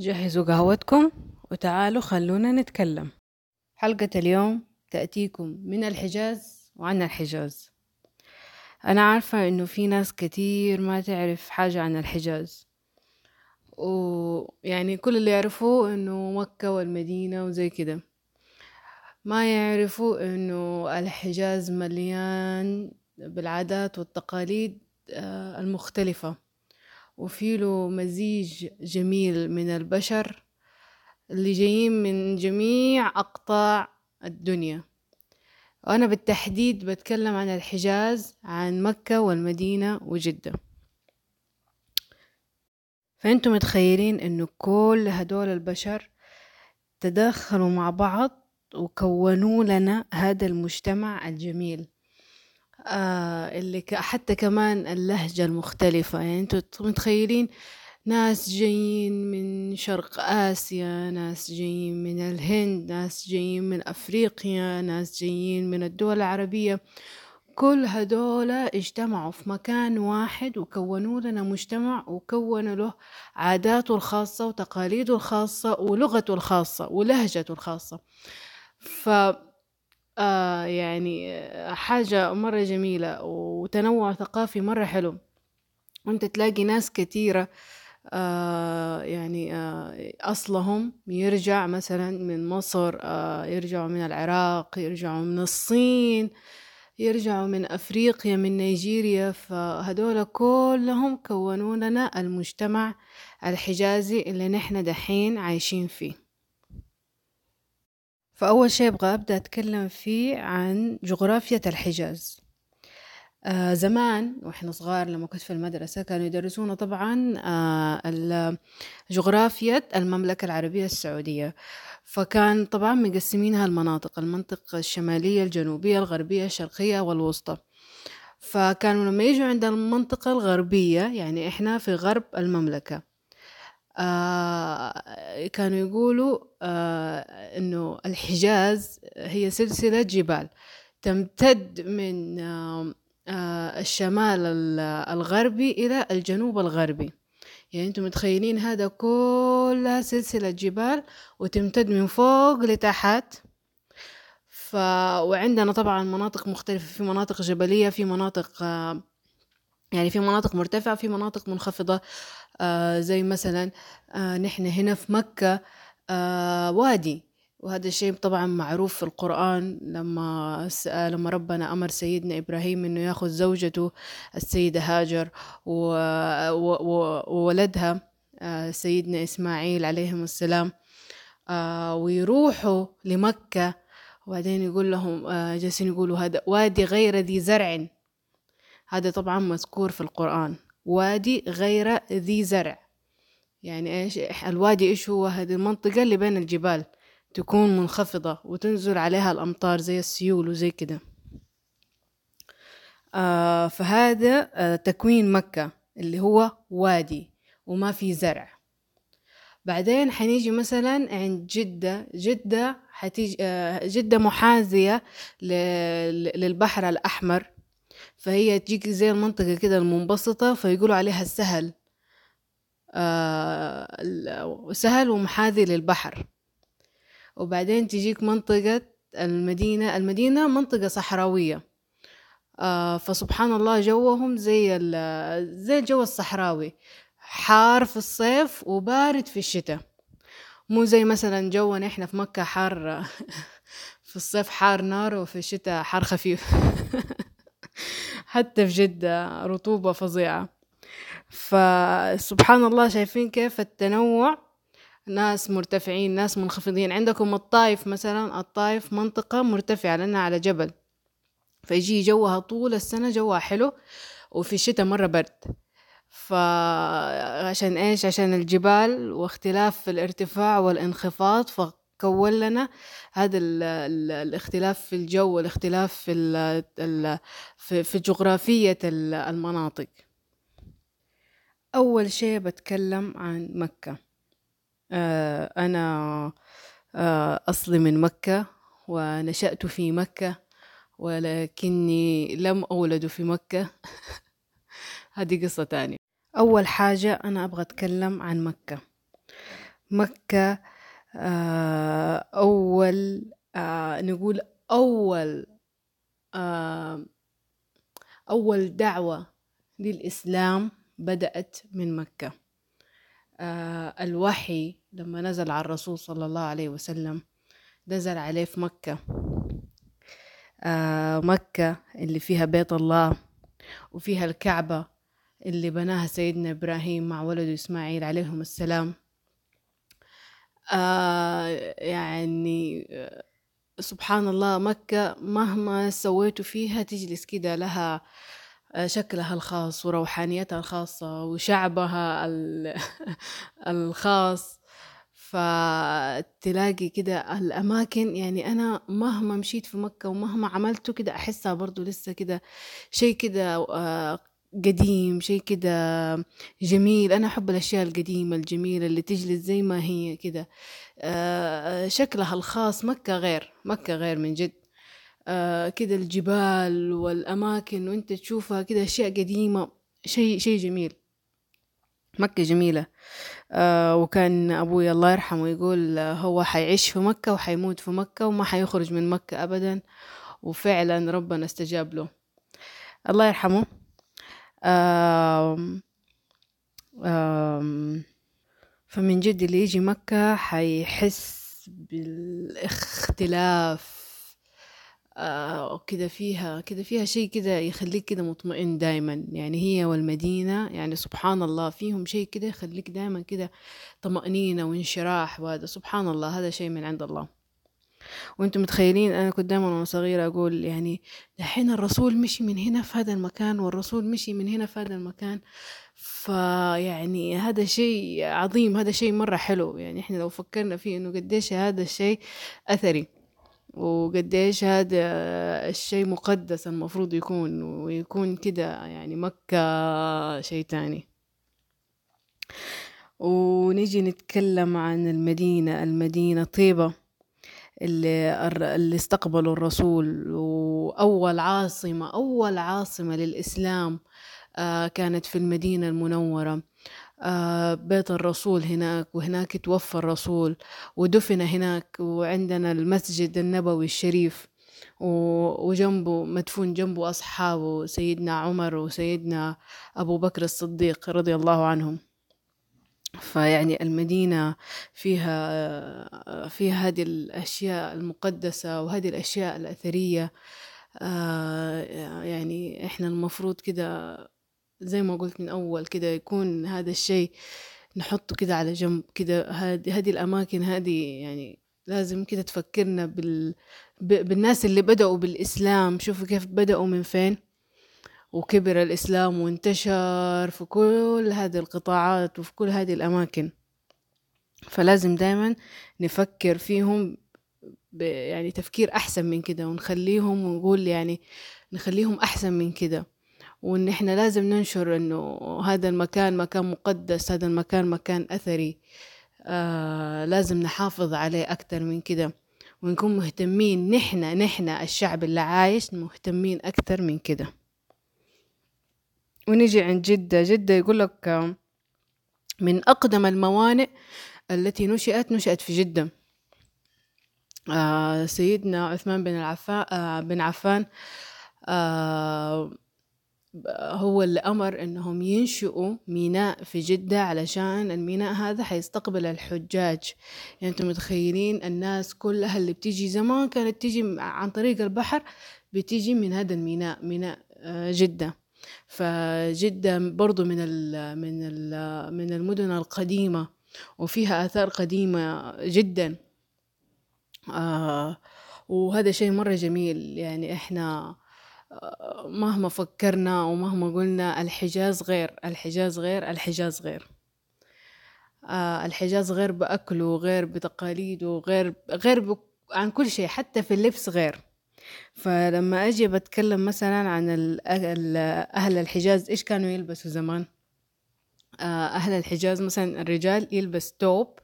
جهزوا قهوتكم وتعالوا خلونا نتكلم. حلقة اليوم تأتيكم من الحجاز وعن الحجاز. أنا عارفة إنه في ناس كتير ما تعرف حاجة عن الحجاز. ويعني كل اللي يعرفوه إنه مكة والمدينة وزي كده. ما يعرفوا إنه الحجاز مليان بالعادات والتقاليد آه، المختلفة. وفي له مزيج جميل من البشر اللي جايين من جميع أقطاع الدنيا. وأنا بالتحديد بتكلم عن الحجاز عن مكة والمدينة وجدة. فأنتم متخيلين أنه كل هدول البشر تدخلوا مع بعض وكونوا لنا هذا المجتمع الجميل. آه اللي حتى كمان اللهجة المختلفة. يعني أنتوا متخيلين ناس جايين من شرق آسيا ناس جايين من الهند ناس جايين من أفريقيا ناس جايين من الدول العربية. كل هدول اجتمعوا في مكان واحد وكونوا لنا مجتمع وكونوا له عاداته الخاصة وتقاليده الخاصة ولغته الخاصة ولهجته الخاصة. ف آه يعني حاجة مرة جميلة وتنوع ثقافي مرة حلو. وانت تلاقي ناس كتيرة آه يعني آه أصلهم يرجع مثلا من مصر آه يرجعوا من العراق يرجعوا من الصين يرجعوا من أفريقيا من نيجيريا. فهدول كلهم كونوا لنا المجتمع الحجازي اللي نحن دحين عايشين فيه. فأول شي أبغى أبدأ أتكلم فيه عن جغرافية الحجاز. آه زمان وإحنا صغار لما كنت في المدرسة كانوا يدرسونا طبعا آه جغرافية المملكة العربية السعودية. فكان طبعا مقسمينها المناطق المنطقة الشمالية الجنوبية الغربية الشرقية والوسطى. فكانوا لما يجوا عند المنطقة الغربية يعني إحنا في غرب المملكة. آه كانوا يقولوا آه إنه الحجاز هي سلسلة جبال تمتد من آه الشمال الغربي إلى الجنوب الغربي. يعني أنتم متخيلين هذا كلها سلسلة جبال وتمتد من فوق لتحت؟ ف... وعندنا طبعا مناطق مختلفة في مناطق جبلية في مناطق يعني في مناطق مرتفعة في مناطق منخفضة. آه زي مثلا آه نحن هنا في مكة آه وادي. وهذا الشيء طبعا معروف في القرآن. لما لما ربنا أمر سيدنا إبراهيم إنه يأخذ زوجته السيدة هاجر وولدها آه سيدنا إسماعيل عليهم السلام. آه ويروحوا لمكة. وبعدين يقول لهم آه جالسين يقولوا هذا وادي غير ذي زرع. هذا طبعا مذكور في القرآن. وادي غير ذي زرع. يعني إيش الوادي إيش هو؟ هذه المنطقة اللي بين الجبال. تكون منخفضة وتنزل عليها الأمطار زي السيول وزي كده. آه فهذا آه تكوين مكة اللي هو وادي وما في زرع. بعدين حنيجي مثلا عند جدة. جدة حتيجي آه جدة محاذية للبحر الأحمر. فهي تجيك زي المنطقة كده المنبسطة فيقولوا عليها السهل. آه سهل ومحاذي للبحر. وبعدين تجيك منطقة المدينة المدينة منطقة صحراوية. آه فسبحان الله جوهم زي زي الجو الصحراوي. حار في الصيف وبارد في الشتاء. مو زي مثلا جونا إحنا في مكة حار في الصيف حار نار وفي الشتاء حار خفيف. حتى في جدة رطوبة فظيعة. فسبحان الله شايفين كيف التنوع. ناس مرتفعين ناس منخفضين. عندكم الطايف مثلا الطايف منطقة مرتفعة لأنها على جبل. فيجي جوها طول السنة جوها حلو وفي الشتاء مرة برد. فعشان إيش؟ عشان الجبال واختلاف في الارتفاع والانخفاض كون لنا. هذا ال ال الاختلاف في الجو والاختلاف في ال في, في جغرافية المناطق. أول شيء بتكلم عن مكة. آه أنا آه أصلي من مكة ونشأت في مكة ولكني لم أولد في مكة. هذه قصة تانية. أول حاجة أنا أبغى أتكلم عن مكة. مكة آه، أول آه، نقول أول آه، أول دعوة للإسلام بدأت من مكة. الوحي لما نزل على الرسول صلى الله عليه وسلم نزل عليه في مكة. مكة اللي فيها بيت الله وفيها الكعبة اللي بناها سيدنا إبراهيم مع ولده إسماعيل عليهم السلام. آه يعني سبحان الله مكة مهما سويتوا فيها تجلس كده لها آه، شكلها الخاص وروحانيتها الخاصة وشعبها الخاص. فتلاقي كده الأماكن يعني أنا مهما مشيت في مكة ومهما عملته كده أحسها برضو لسه كده شيء كده آه، قديم شيء كده جميل. أنا أحب الأشياء القديمة الجميلة اللي تجلس زي ما هي كده. آه، شكلها الخاص مكة غير مكة غير من جد. آه، كده الجبال والأماكن وأنت تشوفها كده أشياء قديمة شيء شيء جميل. مكة جميلة. آه وكان أبوي الله يرحمه يقول هو حيعيش في مكة وحيموت في مكة وما حيخرج من مكة أبدا. وفعلا ربنا استجاب له. الله يرحمه. آم آم فمن جد اللي يجي مكة حيحس بالاختلاف. آه كده فيها كده فيها شيء كده يخليك كده مطمئن دايما. يعني هي والمدينة يعني سبحان الله فيهم شيء كده يخليك دايما كده طمأنينة وانشراح. وهذا سبحان الله هذا شيء من عند الله. وأنتم متخيلين أنا كنت دائما وأنا صغيرة أقول يعني دحين الرسول مشي من هنا في هذا المكان والرسول مشي من هنا في هذا المكان. فيعني هذا شيء عظيم هذا شيء مرة حلو. يعني إحنا لو فكرنا فيه انه قديش هذا الشيء أثري وقديش هذا الشيء مقدس المفروض يكون ويكون كده يعني مكة شيء تاني. ونيجي نتكلم عن المدينة المدينة طيبة. اللي, اللي استقبلوا الرسول وأول عاصمة أول عاصمة للإسلام آه، كانت في المدينة المنورة. آه، بيت الرسول هناك وهناك توفى الرسول ودفن هناك وعندنا المسجد النبوي الشريف وجنبه مدفون جنبه أصحابه سيدنا عمر وسيدنا أبو بكر الصديق رضي الله عنهم. فيعني المدينة فيها فيها هذه الأشياء المقدسة وهذه الأشياء الأثرية. آه، يعني إحنا المفروض كده زي ما قلت من أول كده يكون هذا الشيء نحطه كده على جنب كده. هذه هذه الأماكن هذه يعني لازم كده تفكرنا بال... بالناس اللي بدأوا بالإسلام. شوفوا كيف بدأوا من فين. وكبر الإسلام وانتشر في كل هذه القطاعات وفي كل هذه الأماكن. فلازم دايما نفكر فيهم يعني تفكير أحسن من كده ونخليهم ونقول يعني نخليهم أحسن من كده. وإن إحنا لازم ننشر إنه هذا المكان مكان مقدس هذا المكان مكان أثري. آه لازم نحافظ عليه أكتر من كده. ونكون مهتمين نحنا نحنا الشعب اللي عايش مهتمين أكتر من كده. ونجي عند جدة. جدة يقول لك من أقدم الموانئ التي نشأت نشأت في جدة. آه سيدنا عثمان بن العفان آه بن عفان آه هو اللي أمر إنهم ينشئوا ميناء في جدة علشان الميناء هذا حيستقبل الحجاج. يعني أنتم متخيلين الناس كلها اللي بتيجي زمان كانت تيجي عن طريق البحر بتيجي من هذا الميناء ميناء آه، جدة. فجدة برضو من ال من ال من المدن القديمة وفيها آثار قديمة جدا. آه وهذا شيء مرة جميل. يعني إحنا آه، مهما فكرنا ومهما قلنا الحجاز غير الحجاز غير الحجاز غير. آه الحجاز غير بأكله غير بتقاليده غير غير عن كل شيء حتى في اللبس غير. فلما أجي بتكلم مثلا عن أهل الحجاز إيش كانوا يلبسوا زمان؟ آه، أهل الحجاز مثلا الرجال يلبس توب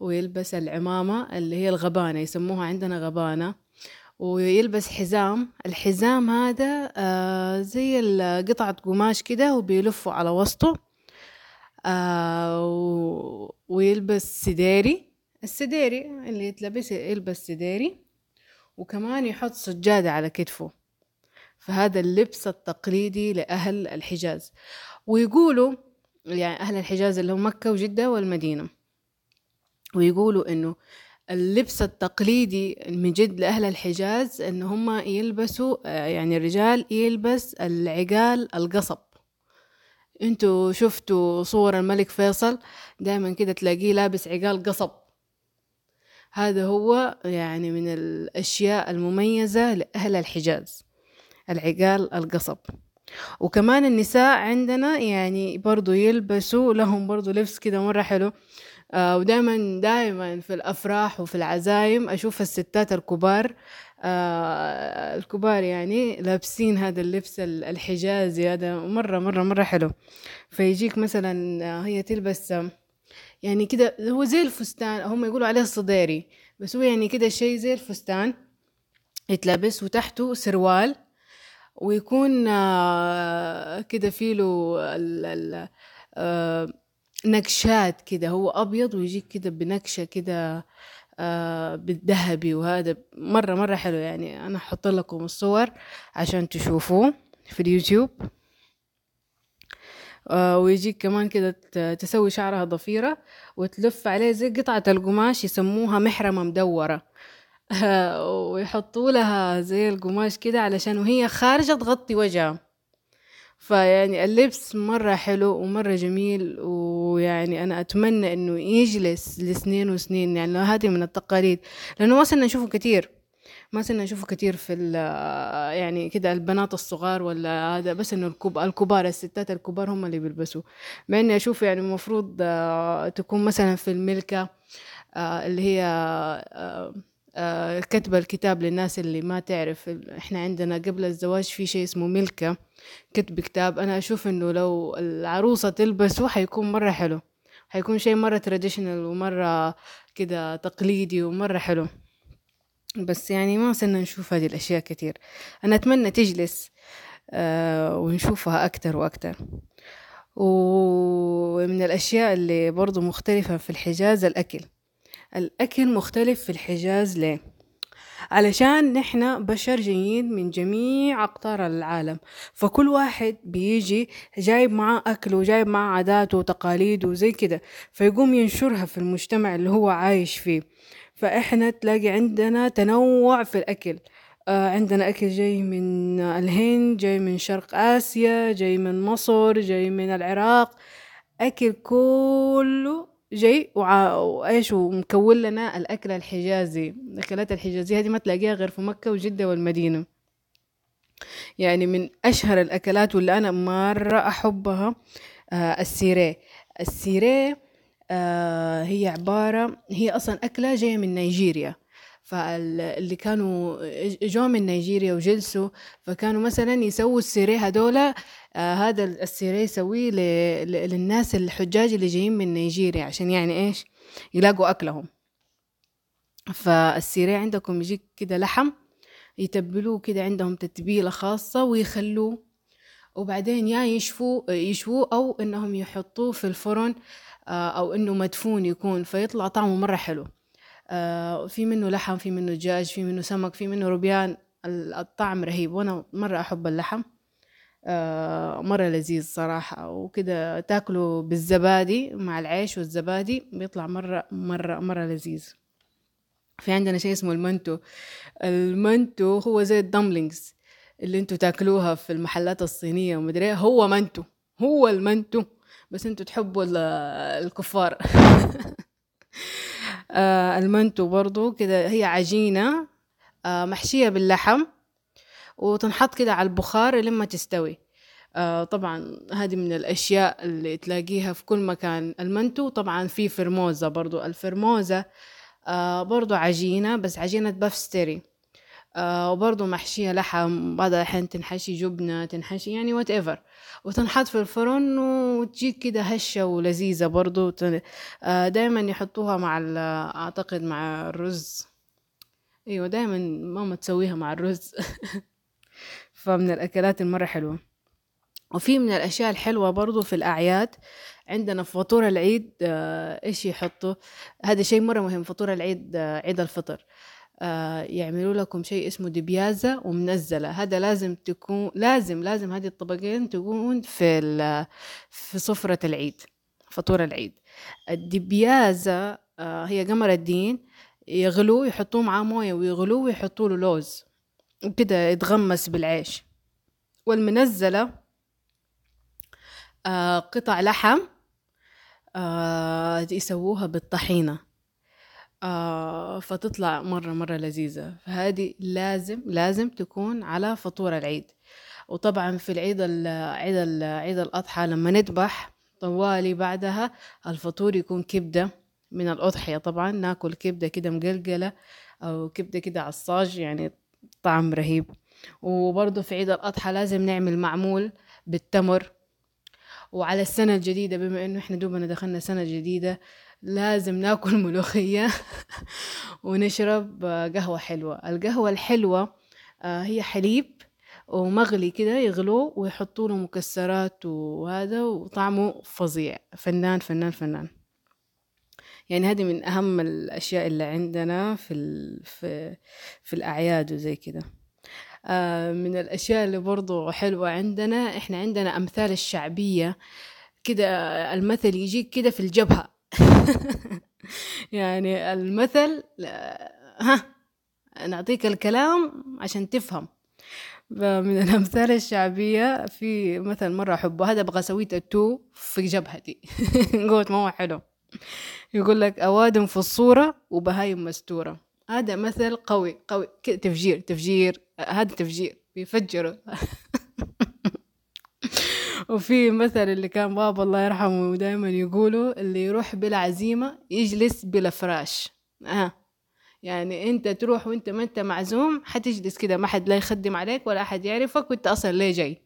ويلبس العمامة اللي هي الغبانة يسموها عندنا غبانة ويلبس حزام. الحزام هذا آه، زي قطعة قماش كده وبيلفوا على وسطه آه ويلبس سديري. السديري اللي يتلبس يلبس سديري. وكمان يحط سجادة على كتفه. فهذا اللبس التقليدي لأهل الحجاز. ويقولوا يعني أهل الحجاز اللي هم مكة وجدة والمدينة ويقولوا إنه اللبس التقليدي من جد لأهل الحجاز إن هم يلبسوا يعني الرجال يلبس العقال القصب. أنتوا شفتوا صور الملك فيصل؟ دائما كده تلاقيه لابس عقال قصب. هذا هو يعني من الأشياء المميزة لأهل الحجاز العقال القصب. وكمان النساء عندنا يعني برضو يلبسوا لهم برضو لبس كده مرة حلو. آه ودائما دائما في الأفراح وفي العزايم أشوف الستات الكبار آه الكبار يعني لابسين هذا اللبس الحجازي هذا مرة مرة مرة حلو. فيجيك مثلا آه، هي تلبس يعني كده هو زي الفستان هم يقولوا عليه الصديري بس هو يعني كده شيء زي الفستان يتلبس وتحته سروال ويكون آه، كده فيه له آه، نكشات كده هو أبيض ويجيك كده بنكشة كده آه، بالذهبي وهذا مرة مرة حلو يعني أنا أحط لكم الصور عشان تشوفوه في اليوتيوب. ويجيك كمان كده تسوي شعرها ضفيرة وتلف عليه زي قطعة القماش يسموها محرمة مدورة. ويحطوا لها زي القماش كده علشان وهي خارجة تغطي وجهها. فيعني اللبس مرة حلو ومرة جميل ويعني أنا أتمنى إنه يجلس لسنين وسنين يعني هذه من التقاليد لأنه ما صرنا نشوفه كتير. ما صرنا نشوفه كتير في يعني كده البنات الصغار ولا هذا بس إنه الكبار الستات الكبار هم اللي بيلبسوا مع إني أشوف يعني المفروض آه، تكون مثلا في الملكة آه، اللي هي آه، كتب الكتاب للناس اللي ما تعرف إحنا عندنا قبل الزواج في شيء اسمه ملكة كتب كتاب. أنا أشوف إنه لو العروسة تلبسه حيكون مرة حلو حيكون شيء مرة تراديشنال ومرة كده تقليدي ومرة حلو. بس يعني ما صرنا نشوف هذه الأشياء كتير. أنا أتمنى تجلس آه ونشوفها أكتر وأكتر. ومن الأشياء اللي برضو مختلفة في الحجاز الأكل. الأكل مختلف في الحجاز ليه؟ علشان نحن بشر جايين من جميع أقطار العالم. فكل واحد بيجي جايب معاه أكل وجايب معاه عاداته وتقاليده وزي كده فيقوم ينشرها في المجتمع اللي هو عايش فيه. فإحنا تلاقي عندنا تنوع في الأكل. آه عندنا أكل جاي من الهند جاي من شرق آسيا جاي من مصر جاي من العراق. أكل كله جاي وإيش ومكون لنا الاكل الحجازي الأكلات الحجازية هذه ما تلاقيها غير في مكة وجدة والمدينة. يعني من أشهر الأكلات واللي أنا مرة أحبها آه السيريه. السيريه آه هي عبارة هي أصلا أكلة جاية من نيجيريا. فاللي كانوا جو من نيجيريا وجلسوا فكانوا مثلا يسووا السيريه هدول آه هذا السيري يسويه للناس الحجاج اللي جايين من نيجيريا عشان يعني إيش؟ يلاقوا أكلهم. فالسيري عندكم يجيك كده لحم يتبلوه كده عندهم تتبيلة خاصة ويخلوه. وبعدين يا يشفوه يشووه أو إنهم يحطوه في الفرن آه، أو إنه مدفون يكون فيطلع طعمه مرة حلو. آه، في منه لحم في منه دجاج في منه سمك في منه ربيان الطعم رهيب. وأنا مرة أحب اللحم. آه، مرة لذيذ صراحة. وكده تاكله بالزبادي مع العيش والزبادي بيطلع مرة مرة مرة لذيذ. في عندنا شيء اسمه المنتو. المنتو هو زي الدملينجز اللي أنتوا تاكلوها في المحلات الصينية ومدري إيه. هو منتو هو المنتو. بس أنتوا تحبوا الكفار. آه، المنتو برضو كده هي عجينة آه، محشية باللحم وتنحط كده على البخار لما تستوي. آه طبعا هذه من الأشياء اللي تلاقيها في كل مكان. المنتو طبعا في فرموزة برضو. الفرموزة برضو عجينة بس عجينة puff pastry. آه وبرضو محشية لحم بعض الأحيان تنحشي جبنة تنحشي يعني whatever وتنحط في الفرن وتجيك كده هشة ولذيذة برضو آه دايما يحطوها مع أعتقد مع الرز. أيوة دايما ماما تسويها مع الرز. فمن الأكلات المرة حلوة. وفي من الأشياء الحلوة برضو في الأعياد عندنا في فطور العيد آه، إيش يحطوا؟ هذا شيء مرة مهم فطور العيد عيد الفطر. يعملوا لكم شيء اسمه دبيازة ومنزلة. هذا لازم تكون لازم لازم هذه الطبقين تكون في في سفرة العيد فطور العيد. الدبيازة هي قمر الدين يغلوه يحطوه معاه موية ويغلوه ويحطوا له لوز وكده يتغمس بالعيش. والمنزلة آه قطع لحم آه يسووها بالطحينة. آه فتطلع مرة مرة لذيذة. فهذه لازم لازم تكون على فطور العيد. وطبعا في العيد عيد عيد الأضحى لما نذبح طوالي بعدها الفطور يكون كبدة من الأضحية. طبعا ناكل كبدة كده مقلقلة أو كبدة كده عصاج يعني طعم رهيب. وبرضه في عيد الأضحى لازم نعمل معمول بالتمر. وعلى السنة الجديدة بما إنه إحنا دوبنا دخلنا سنة جديدة لازم ناكل ملوخية ونشرب قهوة حلوة. القهوة الحلوة آه، هي حليب ومغلي كده يغلوه ويحطوا له مكسرات وهذا وطعمه فظيع. فنان فنان فنان. يعني هذه من أهم الأشياء اللي عندنا في في في الأعياد وزي كده. آه، من الأشياء اللي برضو حلوة عندنا إحنا عندنا أمثال الشعبية كده المثل يجيك كده في الجبهة. يعني المثل ها نعطيك الكلام عشان تفهم. من الأمثال الشعبية في مثل مرة أحبه هذا أبغى سويت التو في جبهتي. قوت ما هو حلو. يقول لك أوادم في الصورة وبهايم مستورة. هذا مثل قوي قوي كده تفجير تفجير هذا تفجير بيفجروا. وفي مثل اللي كان بابا الله يرحمه دائما يقولوا اللي يروح بلا عزيمة يجلس بلا فراش. آه. يعني أنت تروح وأنت ما أنت معزوم حتجلس كده ما حد لا يخدم عليك ولا أحد يعرفك وأنت أصلا ليه جاي؟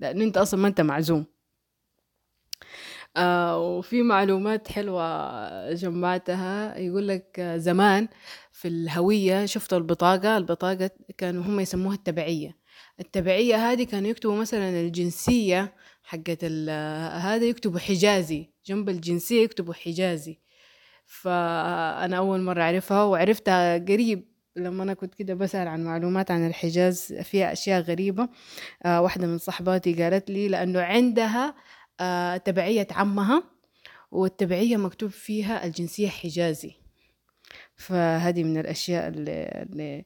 لأنه أنت أصلا ما أنت معزوم. آه. وفي معلومات حلوة جمعتها. يقول لك زمان في الهوية شفتوا البطاقة؟ البطاقة كانوا هم يسموها التبعية. التبعية هذه كانوا يكتبوا مثلا الجنسية حقت هذا يكتبوا حجازي جنب الجنسية يكتبوا حجازي. فأنا أول مرة أعرفها وعرفتها قريب لما أنا كنت كده بسأل عن معلومات عن الحجاز. فيها أشياء غريبة آه واحدة من صحباتي قالت لي لأنه عندها آه تبعية عمها والتبعية مكتوب فيها الجنسية حجازي. فهذه من الأشياء اللي, اللي,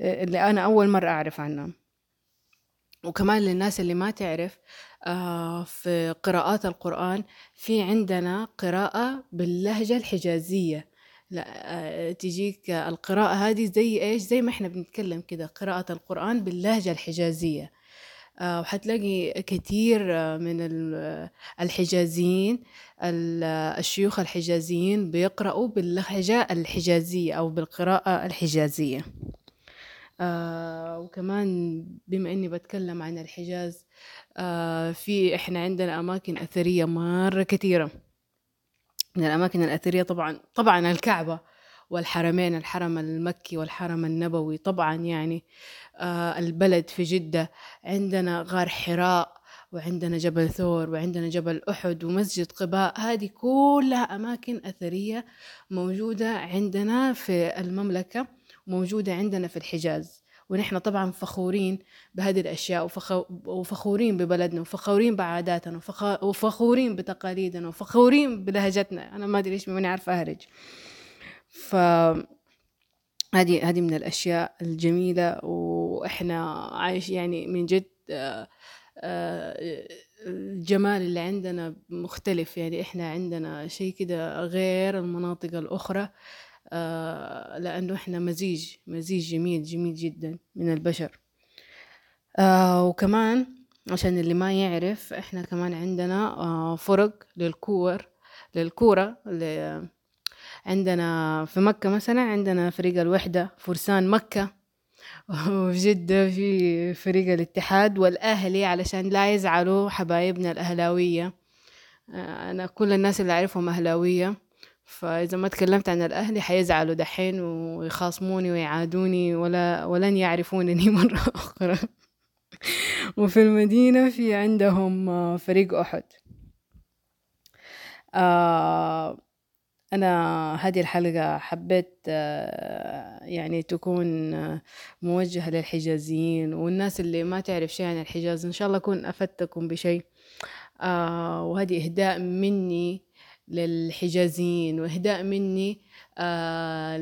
اللي أنا أول مرة أعرف عنها. وكمان للناس اللي ما تعرف آه في قراءات القرآن في عندنا قراءة باللهجة الحجازية. لا آه تجيك القراءة هذه زي إيش؟ زي ما إحنا بنتكلم كده قراءة القرآن باللهجة الحجازية. آه، وحتلاقي كثير من الحجازيين الشيوخ الحجازيين بيقرأوا باللهجة الحجازية أو بالقراءة الحجازية. آه وكمان بما إني بتكلم عن الحجاز آه في إحنا عندنا أماكن أثرية مرة كثيرة. من الأماكن الأثرية طبعا طبعا الكعبة والحرمين الحرم المكي والحرم النبوي طبعا يعني آه البلد في جدة. عندنا غار حراء وعندنا جبل ثور وعندنا جبل أحد ومسجد قباء. هذه كلها أماكن أثرية موجودة عندنا في المملكة. موجودة عندنا في الحجاز. ونحن طبعا فخورين بهذه الأشياء وفخورين ببلدنا وفخورين بعاداتنا وفخورين بتقاليدنا وفخورين بلهجتنا. أنا ما أدري إيش ماني عارفة أهرج. ف هذه هذه من الأشياء الجميلة وإحنا عايش يعني من جد آه، آه، الجمال اللي عندنا مختلف. يعني إحنا عندنا شيء كده غير المناطق الأخرى. آه، لأنه إحنا مزيج مزيج جميل جميل جدا من البشر. وكمان عشان اللي ما يعرف إحنا كمان عندنا فرق للكور للكورة عندنا في مكة مثلا عندنا فريق الوحدة فرسان مكة. وفي جدة في فريق الاتحاد والأهلي علشان لا يزعلوا حبايبنا الأهلاوية. آه، أنا كل الناس اللي أعرفهم أهلاوية. فإذا ما تكلمت عن الأهلي حيزعلوا دحين ويخاصموني ويعادوني ولا ولن يعرفونني مرة أخرى. وفي المدينة في عندهم فريق أحد. آه أنا هذه الحلقة حبيت آه، يعني تكون آه، موجهة للحجازيين والناس اللي ما تعرف شيء عن الحجاز. إن شاء الله أكون أفدتكم بشيء. وهذه إهداء مني للحجازيين وإهداء مني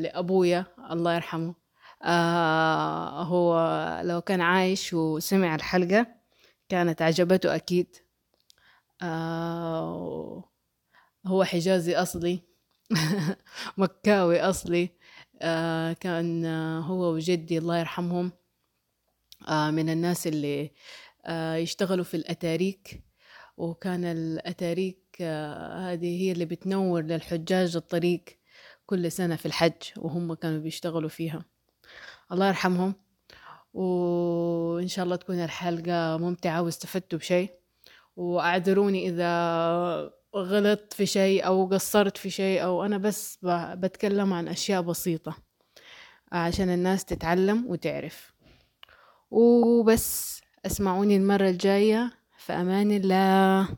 لأبويا الله يرحمه. هو لو كان عايش وسمع الحلقة كانت عجبته أكيد. هو حجازي أصلي مكاوي أصلي. آه كان آه هو وجدي الله يرحمهم آه من الناس اللي آه يشتغلوا في الأتاريك. وكان الأتاريك آه هذه هي اللي بتنور للحجاج الطريق كل سنة في الحج وهم كانوا بيشتغلوا فيها. الله يرحمهم. وإن شاء الله تكون الحلقة ممتعة واستفدتوا بشيء. وأعذروني إذا غلطت في شيء أو قصرت في شيء أو أنا بس بتكلم عن أشياء بسيطة عشان الناس تتعلم وتعرف. وبس اسمعوني المرة الجاية. في أمان الله.